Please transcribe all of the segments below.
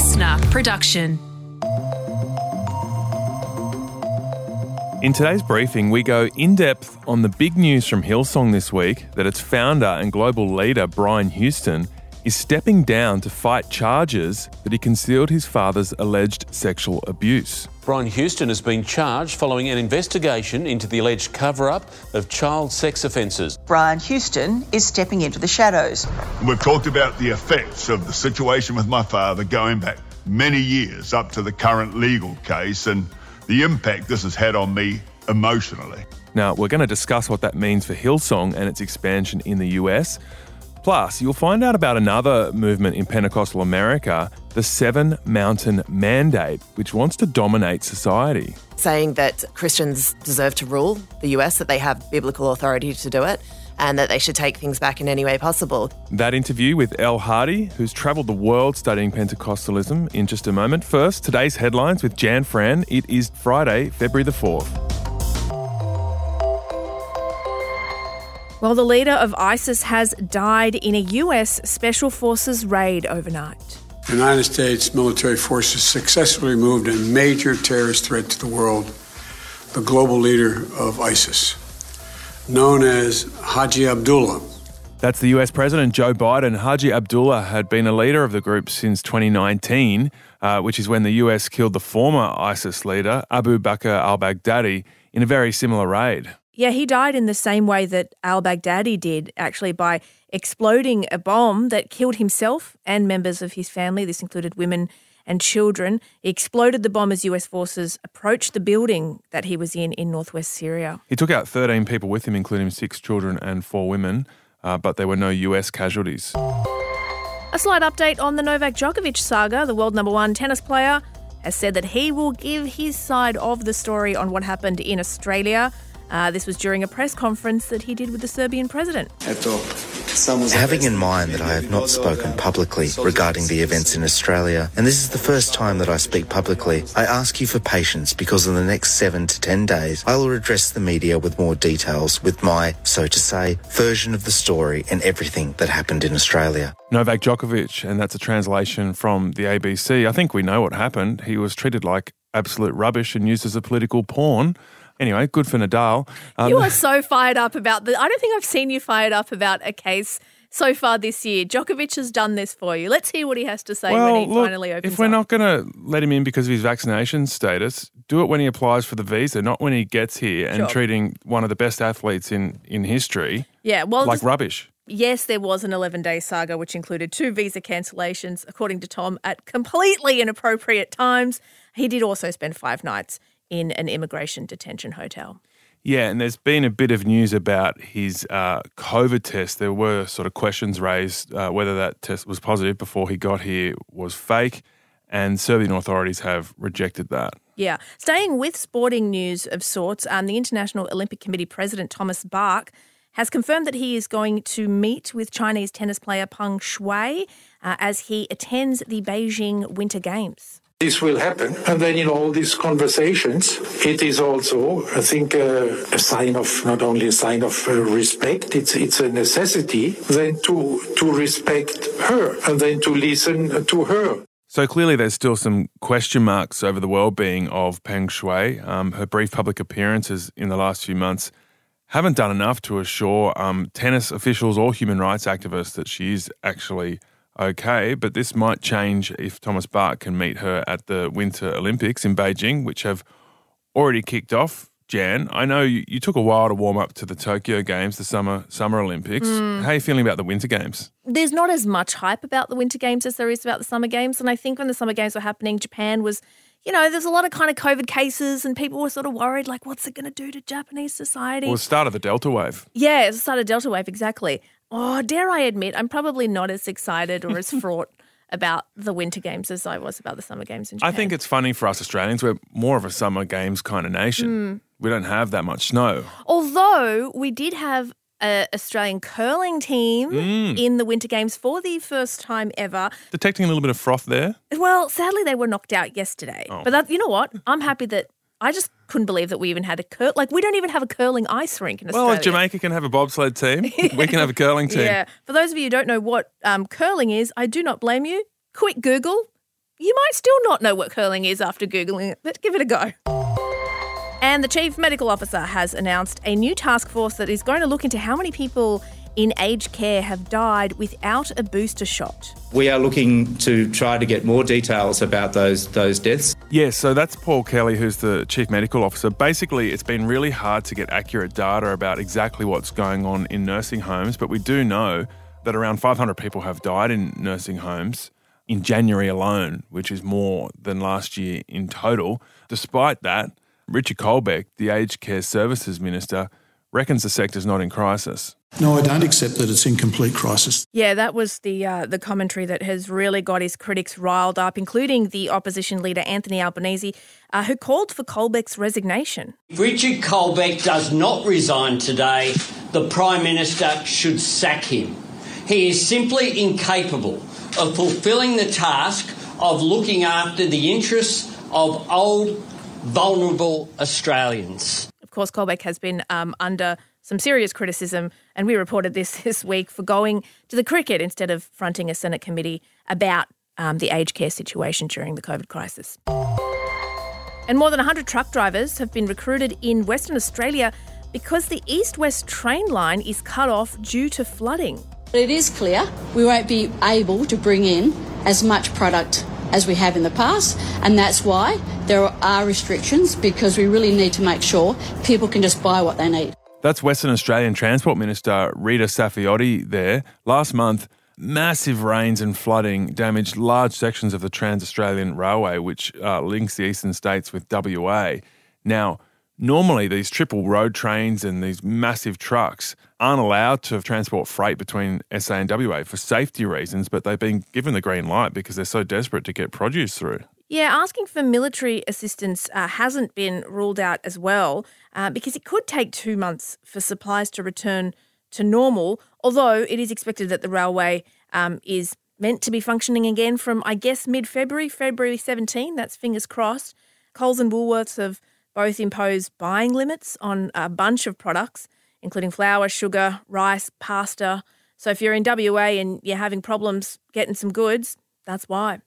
listener production. In today's briefing, we go in depth on the big news from Hillsong this week that its founder and global leader, Brian Houston, is stepping down to fight charges that he concealed his father's alleged sexual abuse. Brian Houston has been charged following an investigation into the alleged cover up of child sex offences. Brian Houston is stepping into the shadows. We've talked about the effects of the situation with my father going back many years up to the current legal case and the impact this has had on me emotionally. Now, we're going to discuss what that means for Hillsong and its expansion in the US. Plus, you'll find out about another movement in Pentecostal America, the Seven Mountain Mandate, which wants to dominate society. Saying that Christians deserve to rule the US, that they have biblical authority to do it, and that they should take things back in any way possible. That interview with Elle Hardy, who's travelled the world studying Pentecostalism, in just a moment. First, today's headlines with Jan Fran. It is Friday, February the 4th. Well, the leader of ISIS has died in a US Special Forces raid overnight. The United States military forces successfully removed a major terrorist threat to the world, the global leader of ISIS, known as Haji Abdullah. That's the US President Joe Biden. Haji Abdullah had been a leader of the group since 2019, uh, which is when the US killed the former ISIS leader, Abu Bakr al Baghdadi, in a very similar raid. Yeah, he died in the same way that al Baghdadi did, actually, by exploding a bomb that killed himself and members of his family. This included women and children. He exploded the bomb as US forces approached the building that he was in in northwest Syria. He took out 13 people with him, including six children and four women, uh, but there were no US casualties. A slight update on the Novak Djokovic saga. The world number one tennis player has said that he will give his side of the story on what happened in Australia. Uh, this was during a press conference that he did with the Serbian president. Having in mind that I have not spoken publicly regarding the events in Australia, and this is the first time that I speak publicly, I ask you for patience because in the next seven to ten days, I will address the media with more details with my, so to say, version of the story and everything that happened in Australia. Novak Djokovic, and that's a translation from the ABC. I think we know what happened. He was treated like absolute rubbish and used as a political pawn. Anyway, good for Nadal. Um, you are so fired up about the. I don't think I've seen you fired up about a case so far this year. Djokovic has done this for you. Let's hear what he has to say well, when he look, finally opens. If we're up. not going to let him in because of his vaccination status, do it when he applies for the visa, not when he gets here and Sure. treating one of the best athletes in in history yeah, well, like rubbish. Yes, there was an 11 day saga which included two visa cancellations, according to Tom, at completely inappropriate times. He did also spend five nights in an immigration detention hotel. Yeah, and there's been a bit of news about his uh, COVID test. There were sort of questions raised uh, whether that test was positive before he got here was fake, and Serbian authorities have rejected that. Yeah. Staying with sporting news of sorts, um, the International Olympic Committee President Thomas Bach has confirmed that he is going to meet with Chinese tennis player Peng Shuai uh, as he attends the Beijing Winter Games. This will happen. And then in all these conversations, it is also, I think, uh, a sign of, not only a sign of uh, respect, it's, it's a necessity then to, to respect her and then to listen to her. So clearly, there's still some question marks over the well-being of Peng Shuai. Um, her brief public appearances in the last few months haven't done enough to assure um, tennis officials or human rights activists that she is actually okay. But this might change if Thomas Bach can meet her at the Winter Olympics in Beijing, which have already kicked off. Jan, I know you, you took a while to warm up to the Tokyo Games, the summer summer Olympics. Mm. How are you feeling about the Winter Games? There's not as much hype about the Winter Games as there is about the Summer Games. And I think when the Summer Games were happening, Japan was, you know, there's a lot of kind of COVID cases and people were sort of worried, like, what's it going to do to Japanese society? Well, the start of the Delta wave. Yeah, it's the start of the Delta Wave, exactly. Oh, dare I admit, I'm probably not as excited or as fraught about the Winter Games as I was about the Summer Games in Japan. I think it's funny for us Australians. We're more of a summer games kind of nation. Mm. We don't have that much snow. Although we did have an Australian curling team Mm. in the Winter Games for the first time ever. Detecting a little bit of froth there. Well, sadly, they were knocked out yesterday. Oh. But that, you know what? I'm happy that I just couldn't believe that we even had a cur. Like we don't even have a curling ice rink in Well, Australia. if Jamaica can have a bobsled team, we can have a curling team. Yeah. For those of you who don't know what um, curling is, I do not blame you. Quick Google. You might still not know what curling is after Googling it, but give it a go. And the Chief Medical Officer has announced a new task force that is going to look into how many people in aged care have died without a booster shot. We are looking to try to get more details about those those deaths. Yes, so that's Paul Kelly, who's the Chief Medical Officer. Basically, it's been really hard to get accurate data about exactly what's going on in nursing homes, but we do know that around 500 people have died in nursing homes in January alone, which is more than last year in total. Despite that, Richard Colbeck, the Aged Care Services Minister, reckons the sector's not in crisis. No, I don't accept that it's in complete crisis. Yeah, that was the uh, the commentary that has really got his critics riled up, including the opposition leader Anthony Albanese, uh, who called for Colbeck's resignation. If Richard Colbeck does not resign today, the Prime Minister should sack him. He is simply incapable of fulfilling the task of looking after the interests of old, vulnerable Australians. Of course, Colbeck has been um, under some serious criticism, and we reported this this week for going to the cricket instead of fronting a Senate committee about um, the aged care situation during the COVID crisis. And more than 100 truck drivers have been recruited in Western Australia because the east west train line is cut off due to flooding. It is clear we won't be able to bring in as much product as we have in the past, and that's why there are restrictions because we really need to make sure people can just buy what they need. That's Western Australian Transport Minister Rita Saffioti there. Last month, massive rains and flooding damaged large sections of the Trans Australian Railway, which uh, links the eastern states with WA. Now, normally these triple road trains and these massive trucks aren't allowed to transport freight between SA and WA for safety reasons, but they've been given the green light because they're so desperate to get produce through. Yeah, asking for military assistance uh, hasn't been ruled out as well uh, because it could take two months for supplies to return to normal, although it is expected that the railway um, is meant to be functioning again from, I guess, mid February, February 17. That's fingers crossed. Coles and Woolworths have both imposed buying limits on a bunch of products, including flour, sugar, rice, pasta. So if you're in WA and you're having problems getting some goods, that's why.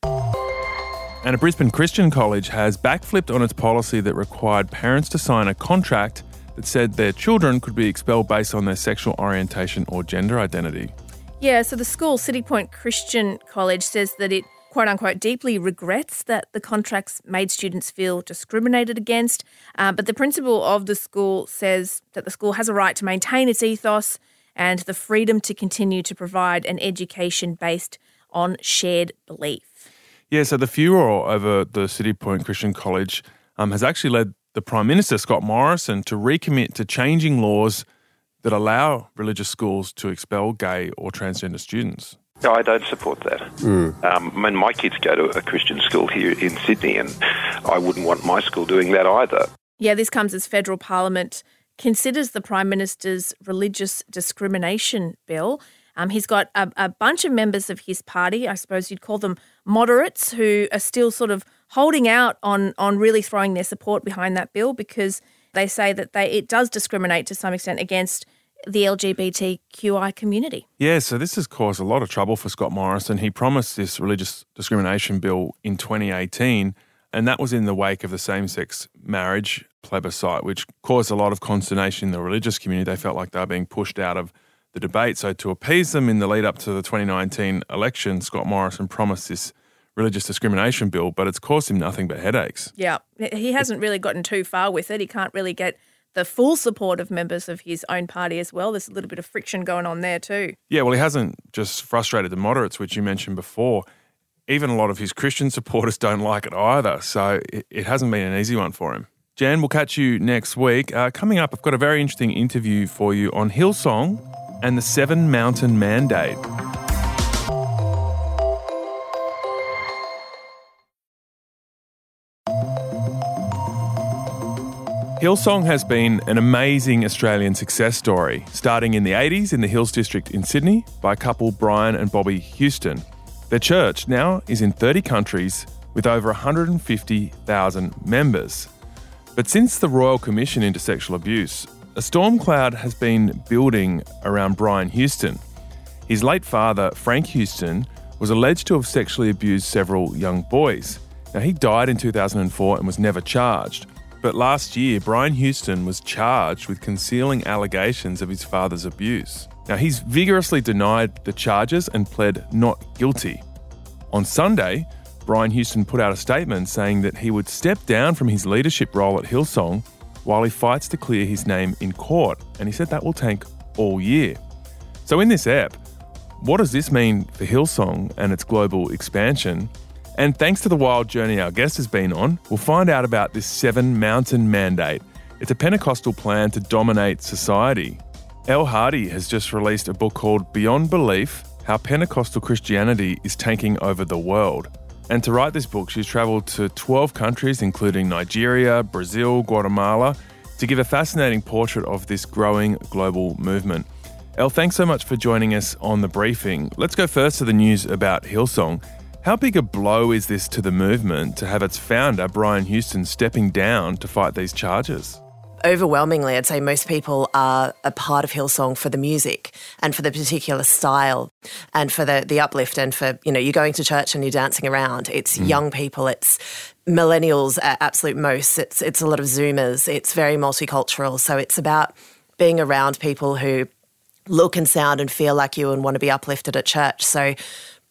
And a Brisbane Christian college has backflipped on its policy that required parents to sign a contract that said their children could be expelled based on their sexual orientation or gender identity. Yeah, so the school, Citipointe Christian College, says that it quote unquote deeply regrets that the contracts made students feel discriminated against. Uh, but the principal of the school says that the school has a right to maintain its ethos and the freedom to continue to provide an education based on shared belief. Yeah, so the furor over the Citipointe Christian College um, has actually led the Prime Minister, Scott Morrison, to recommit to changing laws that allow religious schools to expel gay or transgender students. No, I don't support that. Mm. Um, I mean, my kids go to a Christian school here in Sydney, and I wouldn't want my school doing that either. Yeah, this comes as federal parliament considers the Prime Minister's religious discrimination bill. Um, he's got a, a, bunch of members of his party, I suppose you'd call them moderates, who are still sort of holding out on on really throwing their support behind that bill because they say that they it does discriminate to some extent against the LGBTQI community. Yeah, so this has caused a lot of trouble for Scott Morrison. He promised this religious discrimination bill in 2018, and that was in the wake of the same sex marriage plebiscite, which caused a lot of consternation in the religious community. They felt like they were being pushed out of the debate. So, to appease them in the lead up to the 2019 election, Scott Morrison promised this religious discrimination bill, but it's caused him nothing but headaches. Yeah, he hasn't really gotten too far with it. He can't really get the full support of members of his own party as well. There's a little bit of friction going on there too. Yeah, well, he hasn't just frustrated the moderates, which you mentioned before. Even a lot of his Christian supporters don't like it either. So it, it hasn't been an easy one for him. Jan, we'll catch you next week. Uh, coming up, I've got a very interesting interview for you on Hillsong and the Seven Mountain Mandate. Hillsong has been an amazing Australian success story, starting in the 80s in the Hills District in Sydney by couple Brian and Bobbie Houston. Their church now is in 30 countries with over 150,000 members. But since the Royal Commission into Sexual Abuse, a storm cloud has been building around Brian Houston. His late father, Frank Houston, was alleged to have sexually abused several young boys. Now, he died in 2004 and was never charged. But last year, Brian Houston was charged with concealing allegations of his father's abuse. Now, he's vigorously denied the charges and pled not guilty. On Sunday, Brian Houston put out a statement saying that he would step down from his leadership role at Hillsong while he fights to clear his name in court. And he said that will take all year. So, in this app, what does this mean for Hillsong and its global expansion? And thanks to the wild journey our guest has been on, we'll find out about this seven mountain mandate. It's a Pentecostal plan to dominate society. Elle Hardy has just released a book called Beyond Belief How Pentecostal Christianity is Taking Over the World. And to write this book, she's travelled to 12 countries, including Nigeria, Brazil, Guatemala, to give a fascinating portrait of this growing global movement. Elle, thanks so much for joining us on the briefing. Let's go first to the news about Hillsong. How big a blow is this to the movement to have its founder, Brian Houston, stepping down to fight these charges? Overwhelmingly, I'd say most people are a part of Hillsong for the music and for the particular style and for the, the uplift and for, you know, you're going to church and you're dancing around. It's mm. young people, it's millennials at absolute most, it's, it's a lot of Zoomers, it's very multicultural. So it's about being around people who look and sound and feel like you and want to be uplifted at church. So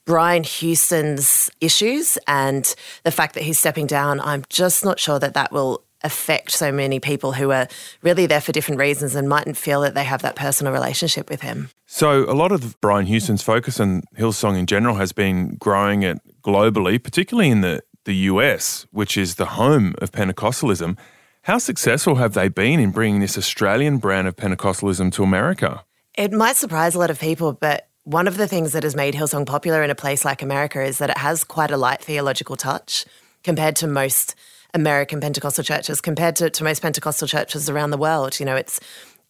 Brian Houston's issues and the fact that he's stepping down, I'm just not sure that that will affect so many people who are really there for different reasons and mightn't feel that they have that personal relationship with him. So, a lot of Brian Houston's focus and Hillsong in general has been growing it globally, particularly in the, the US, which is the home of Pentecostalism. How successful have they been in bringing this Australian brand of Pentecostalism to America? It might surprise a lot of people, but one of the things that has made Hillsong popular in a place like America is that it has quite a light theological touch compared to most American Pentecostal churches, compared to, to most Pentecostal churches around the world. You know, it's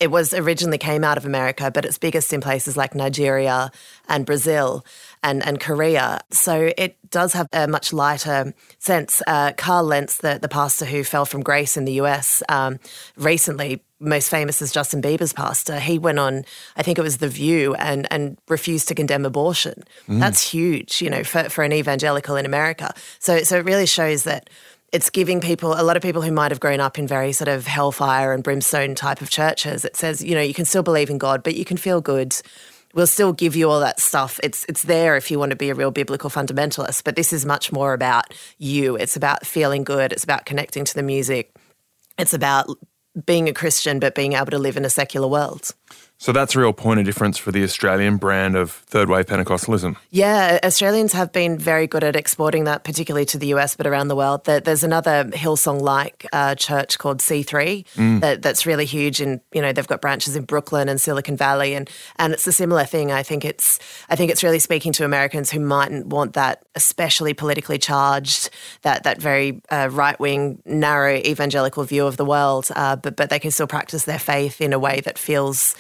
it was originally came out of America, but it's biggest in places like Nigeria and Brazil and, and Korea. So it does have a much lighter sense. Uh, Carl Lentz, the, the pastor who fell from grace in the US, um, recently most famous is Justin Bieber's pastor. He went on, I think it was The View, and and refused to condemn abortion. Mm. That's huge, you know, for, for an evangelical in America. So so it really shows that it's giving people a lot of people who might have grown up in very sort of hellfire and brimstone type of churches. It says, you know, you can still believe in God, but you can feel good. We'll still give you all that stuff. It's it's there if you want to be a real biblical fundamentalist. But this is much more about you. It's about feeling good. It's about connecting to the music. It's about being a Christian but being able to live in a secular world. So that's a real point of difference for the Australian brand of third wave Pentecostalism. Yeah, Australians have been very good at exporting that, particularly to the US, but around the world. There's another Hillsong like uh, church called C3 mm. that, that's really huge, and you know they've got branches in Brooklyn and Silicon Valley, and and it's a similar thing. I think it's I think it's really speaking to Americans who mightn't want that, especially politically charged, that that very uh, right wing, narrow evangelical view of the world, uh, but but they can still practice their faith in a way that feels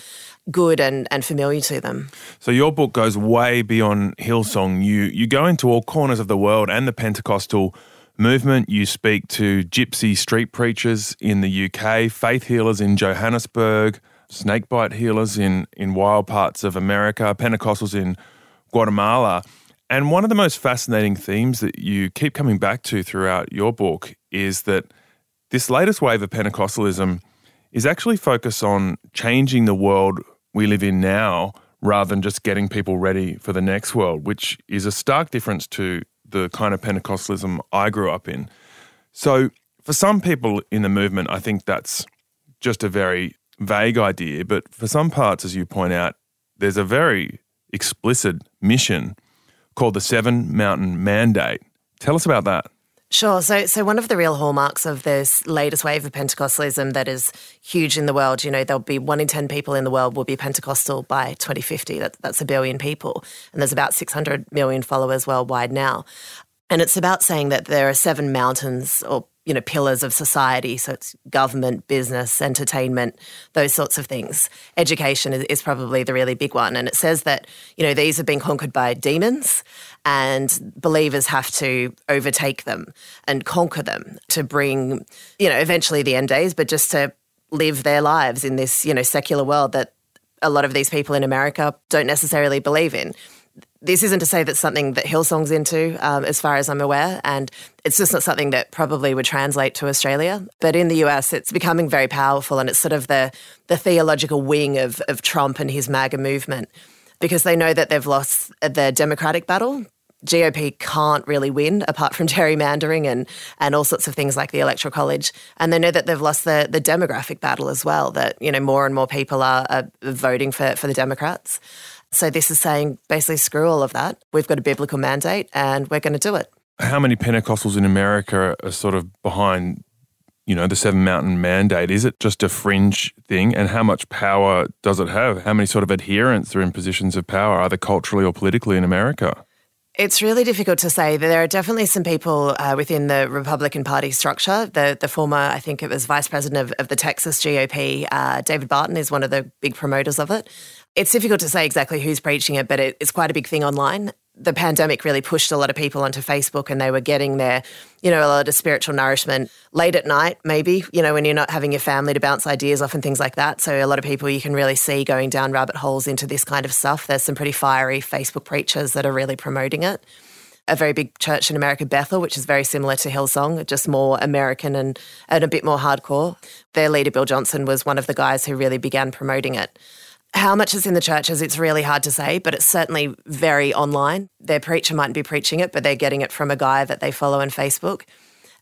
good and, and familiar to them. So your book goes way beyond Hillsong. You you go into all corners of the world and the Pentecostal movement. You speak to gypsy street preachers in the UK, faith healers in Johannesburg, snakebite healers in, in wild parts of America, Pentecostals in Guatemala. And one of the most fascinating themes that you keep coming back to throughout your book is that this latest wave of Pentecostalism is actually focused on changing the world we live in now rather than just getting people ready for the next world, which is a stark difference to the kind of Pentecostalism I grew up in. So, for some people in the movement, I think that's just a very vague idea. But for some parts, as you point out, there's a very explicit mission called the Seven Mountain Mandate. Tell us about that. Sure. So, so one of the real hallmarks of this latest wave of Pentecostalism that is huge in the world, you know, there'll be one in 10 people in the world will be Pentecostal by 2050. That, that's a billion people. And there's about 600 million followers worldwide now. And it's about saying that there are seven mountains or you know pillars of society. So it's government business entertainment those sorts of things. Education is, is, probably the really big one. And it says that you know these have been conquered by demons and believers have to overtake them and conquer them to bring you know eventually the end days but just to live their lives in this you know secular world that a lot of these people in America don't necessarily believe in this isn't to say that's something that Hillsong's into, um, as far as I'm aware, and it's just not something that probably would translate to Australia. But in the US, it's becoming very powerful, and it's sort of the the theological wing of of Trump and his MAGA movement, because they know that they've lost the Democratic battle. GOP can't really win apart from gerrymandering and, and all sorts of things like the electoral college. And they know that they've lost the, the demographic battle as well, that, you know, more and more people are, are voting for, for the Democrats. So this is saying basically screw all of that. We've got a biblical mandate and we're going to do it. How many Pentecostals in America are sort of behind, you know, the Seven Mountain Mandate? Is it just a fringe thing? And how much power does it have? How many sort of adherents are in positions of power, either culturally or politically in America? It's really difficult to say. There are definitely some people uh, within the Republican Party structure. The the former, I think it was vice president of, of the Texas GOP, uh, David Barton, is one of the big promoters of it. It's difficult to say exactly who's preaching it, but it, it's quite a big thing online. The pandemic really pushed a lot of people onto Facebook and they were getting their, you know, a lot of spiritual nourishment late at night, maybe, you know, when you're not having your family to bounce ideas off and things like that. So a lot of people you can really see going down rabbit holes into this kind of stuff. There's some pretty fiery Facebook preachers that are really promoting it a very big church in America, Bethel, which is very similar to Hillsong, just more American and, and a bit more hardcore. Their leader, Bill Johnson, was one of the guys who really began promoting it. How much is in the churches, it's really hard to say, but it's certainly very online. Their preacher mightn't be preaching it, but they're getting it from a guy that they follow on Facebook.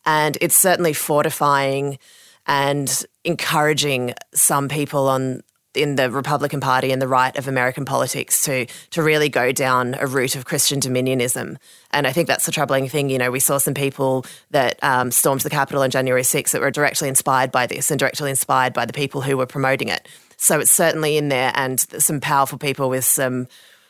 And it's certainly fortifying and encouraging some people on in the Republican Party and the right of American politics to to really go down a route of Christian dominionism. And I think that's the troubling thing. You know, we saw some people that um, stormed the Capitol on January 6th that were directly inspired by this and directly inspired by the people who were promoting it. So it's certainly in there, and some powerful people with some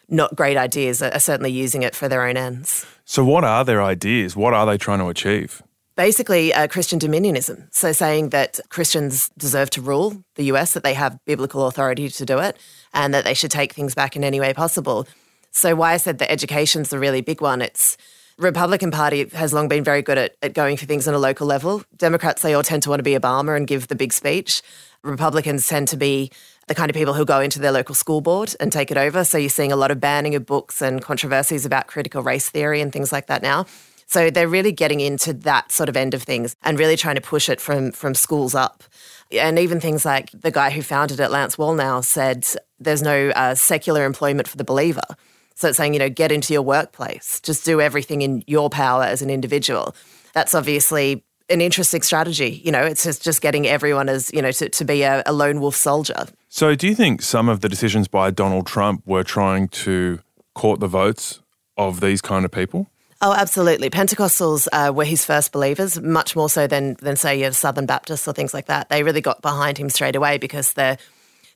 not great ideas are certainly using it for their own ends. So, what are their ideas? What are they trying to achieve? Basically, uh, Christian dominionism. So, saying that Christians deserve to rule the US, that they have biblical authority to do it, and that they should take things back in any way possible. So, why I said that education's the really big one, it's Republican Party has long been very good at, at going for things on a local level. Democrats, they all tend to want to be Obama and give the big speech. Republicans tend to be the kind of people who go into their local school board and take it over. So you're seeing a lot of banning of books and controversies about critical race theory and things like that now. So they're really getting into that sort of end of things and really trying to push it from from schools up. And even things like the guy who founded it, Lance Wallnau, said there's no uh, secular employment for the believer. So it's saying, you know, get into your workplace, just do everything in your power as an individual. That's obviously an interesting strategy. You know, it's just, just getting everyone as, you know, to, to be a, a lone wolf soldier. So do you think some of the decisions by Donald Trump were trying to court the votes of these kind of people? Oh, absolutely. Pentecostals uh, were his first believers, much more so than, than say, your Southern Baptists or things like that. They really got behind him straight away because the,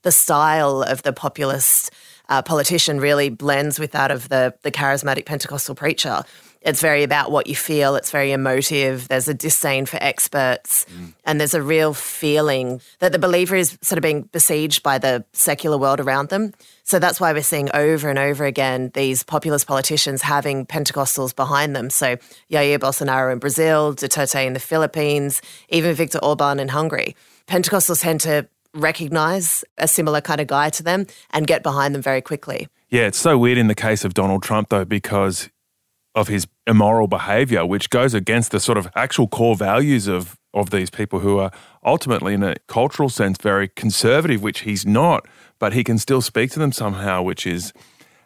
the style of the populist uh, politician really blends with that of the, the charismatic Pentecostal preacher. It's very about what you feel. It's very emotive. There's a disdain for experts. Mm. And there's a real feeling that the believer is sort of being besieged by the secular world around them. So that's why we're seeing over and over again these populist politicians having Pentecostals behind them. So Jair Bolsonaro in Brazil, Duterte in the Philippines, even Viktor Orban in Hungary. Pentecostals tend to recognize a similar kind of guy to them and get behind them very quickly. Yeah, it's so weird in the case of Donald Trump, though, because of his immoral behavior, which goes against the sort of actual core values of, of these people who are ultimately, in a cultural sense, very conservative, which he's not, but he can still speak to them somehow, which is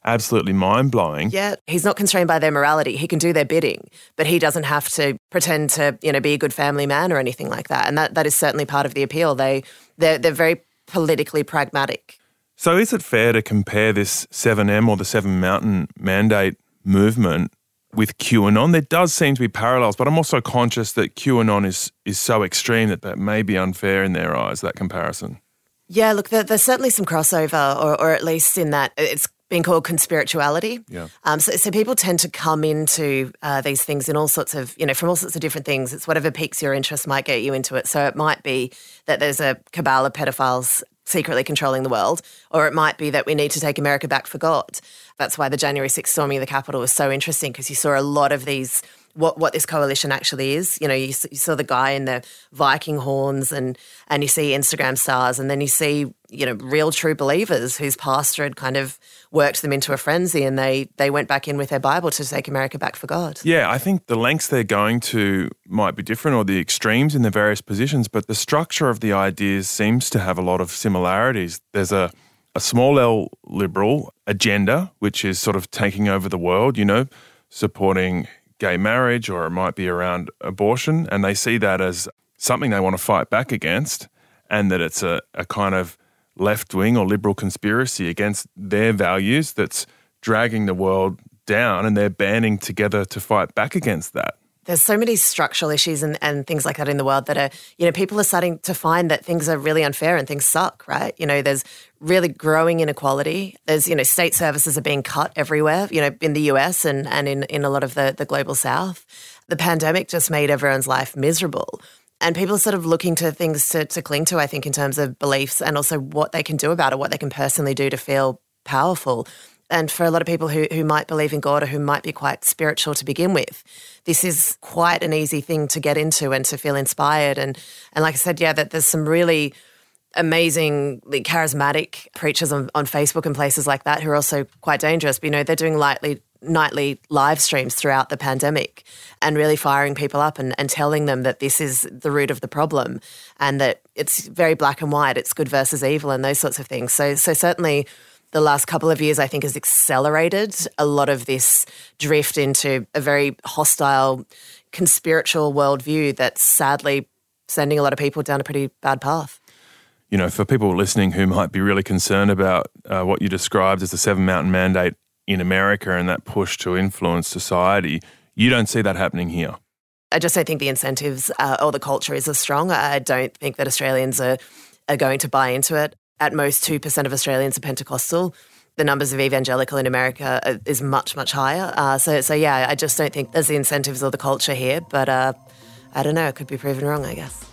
absolutely mind blowing. Yeah, he's not constrained by their morality. He can do their bidding, but he doesn't have to pretend to, you know, be a good family man or anything like that. And that, that is certainly part of the appeal. They they're, they're very politically pragmatic. So is it fair to compare this 7M or the Seven Mountain Mandate movement with QAnon. There does seem to be parallels, but I'm also conscious that QAnon is is so extreme that that may be unfair in their eyes. That comparison. Yeah, look, there, there's certainly some crossover, or, or at least in that it's been called conspirituality. Yeah. Um, so, so people tend to come into uh, these things in all sorts of, you know, from all sorts of different things. It's whatever piques your interest might get you into it. So it might be that there's a cabal of pedophiles secretly controlling the world, or it might be that we need to take America back for God. That's why the January 6th storming of the Capitol was so interesting because you saw a lot of these what what this coalition actually is. You know, you, you saw the guy in the Viking horns, and and you see Instagram stars, and then you see you know real true believers whose pastor had kind of worked them into a frenzy, and they they went back in with their Bible to take America back for God. Yeah, I think the lengths they're going to might be different, or the extremes in the various positions, but the structure of the ideas seems to have a lot of similarities. There's a a small L liberal agenda, which is sort of taking over the world, you know, supporting gay marriage or it might be around abortion. And they see that as something they want to fight back against and that it's a, a kind of left wing or liberal conspiracy against their values that's dragging the world down and they're banding together to fight back against that there's so many structural issues and, and things like that in the world that are, you know, people are starting to find that things are really unfair and things suck, right? You know, there's really growing inequality. There's, you know, state services are being cut everywhere, you know, in the US and, and in, in a lot of the, the global south. The pandemic just made everyone's life miserable. And people are sort of looking to things to, to cling to, I think, in terms of beliefs and also what they can do about it, what they can personally do to feel powerful. And for a lot of people who, who might believe in God or who might be quite spiritual to begin with, this is quite an easy thing to get into and to feel inspired. And and like I said, yeah, that there's some really amazingly charismatic preachers on, on Facebook and places like that who are also quite dangerous. But, you know, they're doing lightly nightly live streams throughout the pandemic and really firing people up and, and telling them that this is the root of the problem and that it's very black and white, it's good versus evil and those sorts of things. So so certainly the last couple of years, I think, has accelerated a lot of this drift into a very hostile, conspiritual worldview that's sadly sending a lot of people down a pretty bad path. You know, for people listening who might be really concerned about uh, what you described as the Seven Mountain Mandate in America and that push to influence society, you don't see that happening here. I just don't think the incentives uh, or the culture is as strong. I don't think that Australians are, are going to buy into it at most 2% of Australians are Pentecostal. The numbers of evangelical in America is much, much higher. Uh, so, so, yeah, I just don't think there's the incentives or the culture here. But uh, I don't know, it could be proven wrong, I guess.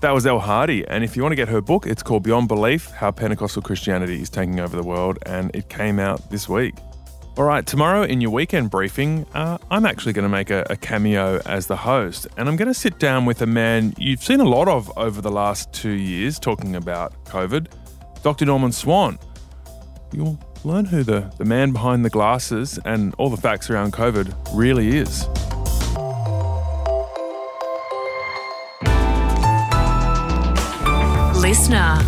That was Elle Hardy. And if you want to get her book, it's called Beyond Belief How Pentecostal Christianity is Taking Over the World. And it came out this week. All right, tomorrow in your weekend briefing, uh, I'm actually going to make a, a, cameo as the host, and I'm going to sit down with a man you've seen a lot of over the last two years talking about COVID. Dr. Norman Swan. You'll learn who the, the man behind the glasses and all the facts around COVID really is. Listener.